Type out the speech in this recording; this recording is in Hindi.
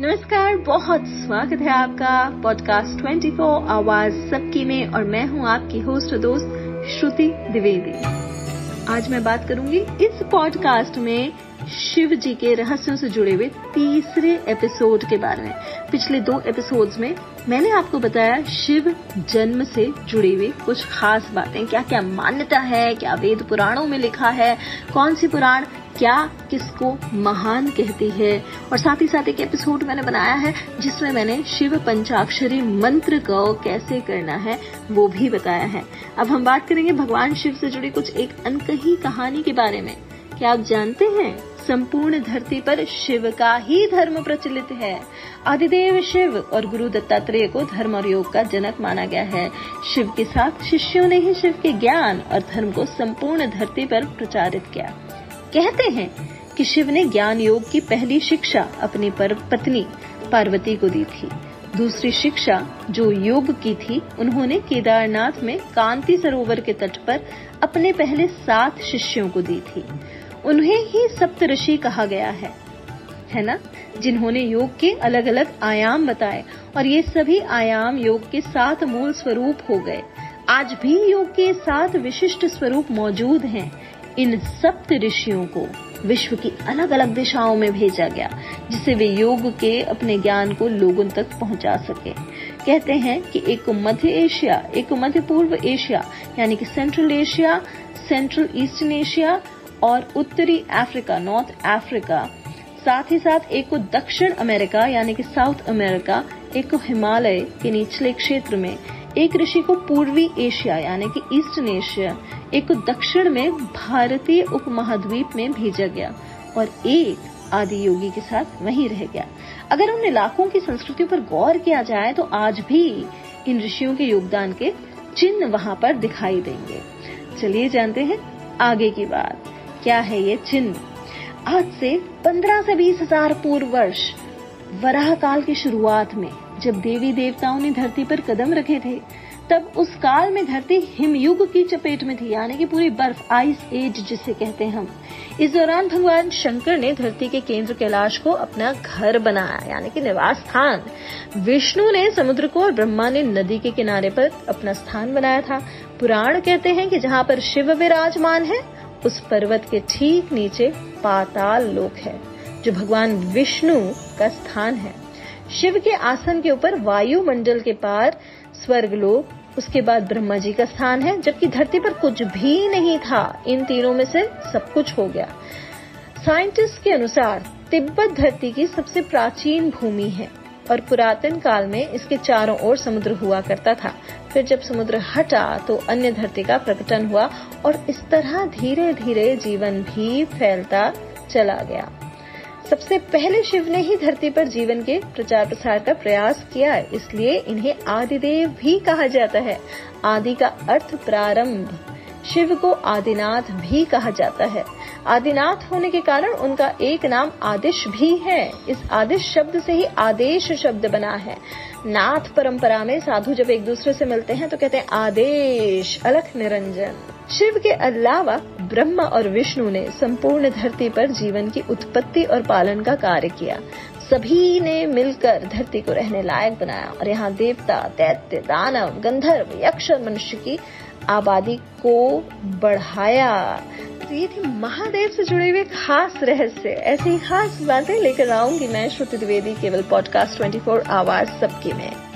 नमस्कार, बहुत स्वागत है आपका पॉडकास्ट 24 आवाज़ सबकी में और मैं हूँ आपकी होस्ट दोस्त श्रुति द्विवेदी। आज मैं बात करूँगी इस पॉडकास्ट में शिव जी के रहस्यों से जुड़े हुए तीसरे एपिसोड के बारे में। पिछले दो एपिसोड्स में मैंने आपको बताया शिव जन्म से जुड़ी हुई कुछ खास बातें। क्या क्या मान्यता है, क्या वेद पुराणों में लिखा है, कौन सी पुराण क्या किसको महान कहती है? और साथ ही साथ एक एपिसोड मैंने बनाया है, जिसमें मैंने शिव पंचाक्षरी मंत्र को कैसे करना है, वो भी बताया है। अब हम बात करेंगे भगवान शिव से जुड़ी कुछ एक अनकही कहानी के बारे में। क्या आप जानते हैं, संपूर्ण धरती पर शिव का ही धर्म प्रचलित है? आदिदेव शिव और गुरु दत्तात्रेय को धर्म और योग का जनक माना गया है। शिव के साथ शिष्यों ने ही शिव के ज्ञान और धर्म को संपूर्ण धरती पर प्रचारित किया। कहते हैं कि शिव ने ज्ञान योग की पहली शिक्षा अपनी पर पत्नी पार्वती को दी थी। दूसरी शिक्षा जो योग की थी, उन्होंने केदारनाथ में कांति सरोवर के तट पर अपने पहले सात शिष्यों को दी थी। उन्हें ही सप्त ऋषि कहा गया है। है ना? जिन्होंने योग के अलग अलग आयाम बताए और ये सभी आयाम योग के सात मूल स्वरूप हो गए। आज भी योग के सात विशिष्ट स्वरूप मौजूद हैं। इन सप्त ऋषियों को विश्व की अलग अलग दिशाओं में भेजा गया, जिससे वे योग के अपने ज्ञान को लोगों तक पहुँचा सके। कहते हैं कि एक मध्य एशिया, एक मध्य पूर्व एशिया, यानी कि central Asia central eastern Asia और उत्तरी अफ्रीका नॉर्थ अफ्रीका साथ ही साथ एक को दक्षिण अमेरिका यानी कि साउथ अमेरिका एक को हिमालय के निचले क्षेत्र में एक ऋषि को पूर्वी एशिया, यानी कि ईस्टर्न एशिया, एक को दक्षिण में भारतीय उपमहाद्वीप में भेजा गया और एक आदि योगी के साथ वहीं रह गया। अगर उन इलाकों की संस्कृतियों पर गौर किया जाए तो आज भी इन ऋषियों के योगदान के चिन्ह वहाँ पर दिखाई देंगे। चलिए जानते हैं आगे की बात। क्या है ये चिन्ह? आज से 15 से बीस हज़ार पूर्व वर्ष, वराह काल की शुरुआत में जब देवी देवताओं ने धरती पर कदम रखे थे, तब उस काल में धरती हिमयुग की चपेट में थी, यानी कि पूरी बर्फ़ आइस एज जिसे कहते हैं हम। इस दौरान भगवान शंकर ने धरती के केंद्र कैलाश को अपना घर बनाया, यानी कि निवास स्थान। विष्णु ने समुद्र को और ब्रह्मा ने नदी के किनारे पर अपना स्थान बनाया था। पुराण कहते हैं कि जहाँ पर शिव विराजमान है, उस पर्वत के ठीक नीचे पाताल लोक है, जो भगवान विष्णु का स्थान है। शिव के आसन के ऊपर वायुमंडल के पार स्वर्ग लोक, उसके बाद ब्रह्मा जी का स्थान है, जबकि धरती पर कुछ भी नहीं था। इन तीनों में से सब कुछ हो गया। साइंटिस्ट के अनुसार तिब्बत धरती की सबसे प्राचीन भूमि है, और पुरातन काल में इसके चारों ओर समुद्र हुआ करता था। फिर जब समुद्र हटा तो अन्य धरती का प्रकटन हुआ, और इस तरह धीरे धीरे जीवन भी फैलता चला गया। सबसे पहले शिव ने ही धरती पर जीवन के प्रचार प्रसार का प्रयास किया इसलिए इन्हें आदिदेव भी कहा जाता है। आदि का अर्थ प्रारंभ। शिव को आदिनाथ भी कहा जाता है। आदिनाथ होने के कारण उनका एक नाम आदिश भी है। इस आदिश शब्द से ही आदेश शब्द बना है। नाथ परंपरा में साधु जब एक दूसरे से मिलते हैं तो कहते हैं आदेश, अलख निरंजन। शिव के अलावा ब्रह्मा और विष्णु ने संपूर्ण धरती पर जीवन की उत्पत्ति और पालन का कार्य किया। सभी ने मिलकर धरती को रहने लायक बनाया और यहाँ देवता, दैत्य, दानव, गंधर्व, यक्ष मनुष्य की आबादी को बढ़ाया। तो ये थी महादेव से जुड़े हुए खास रहस्य। ऐसी खास बातें लेकर आऊँगी मैं श्रुति द्विवेदी, केवल पॉडकास्ट 24 आवाज़ सबकी में।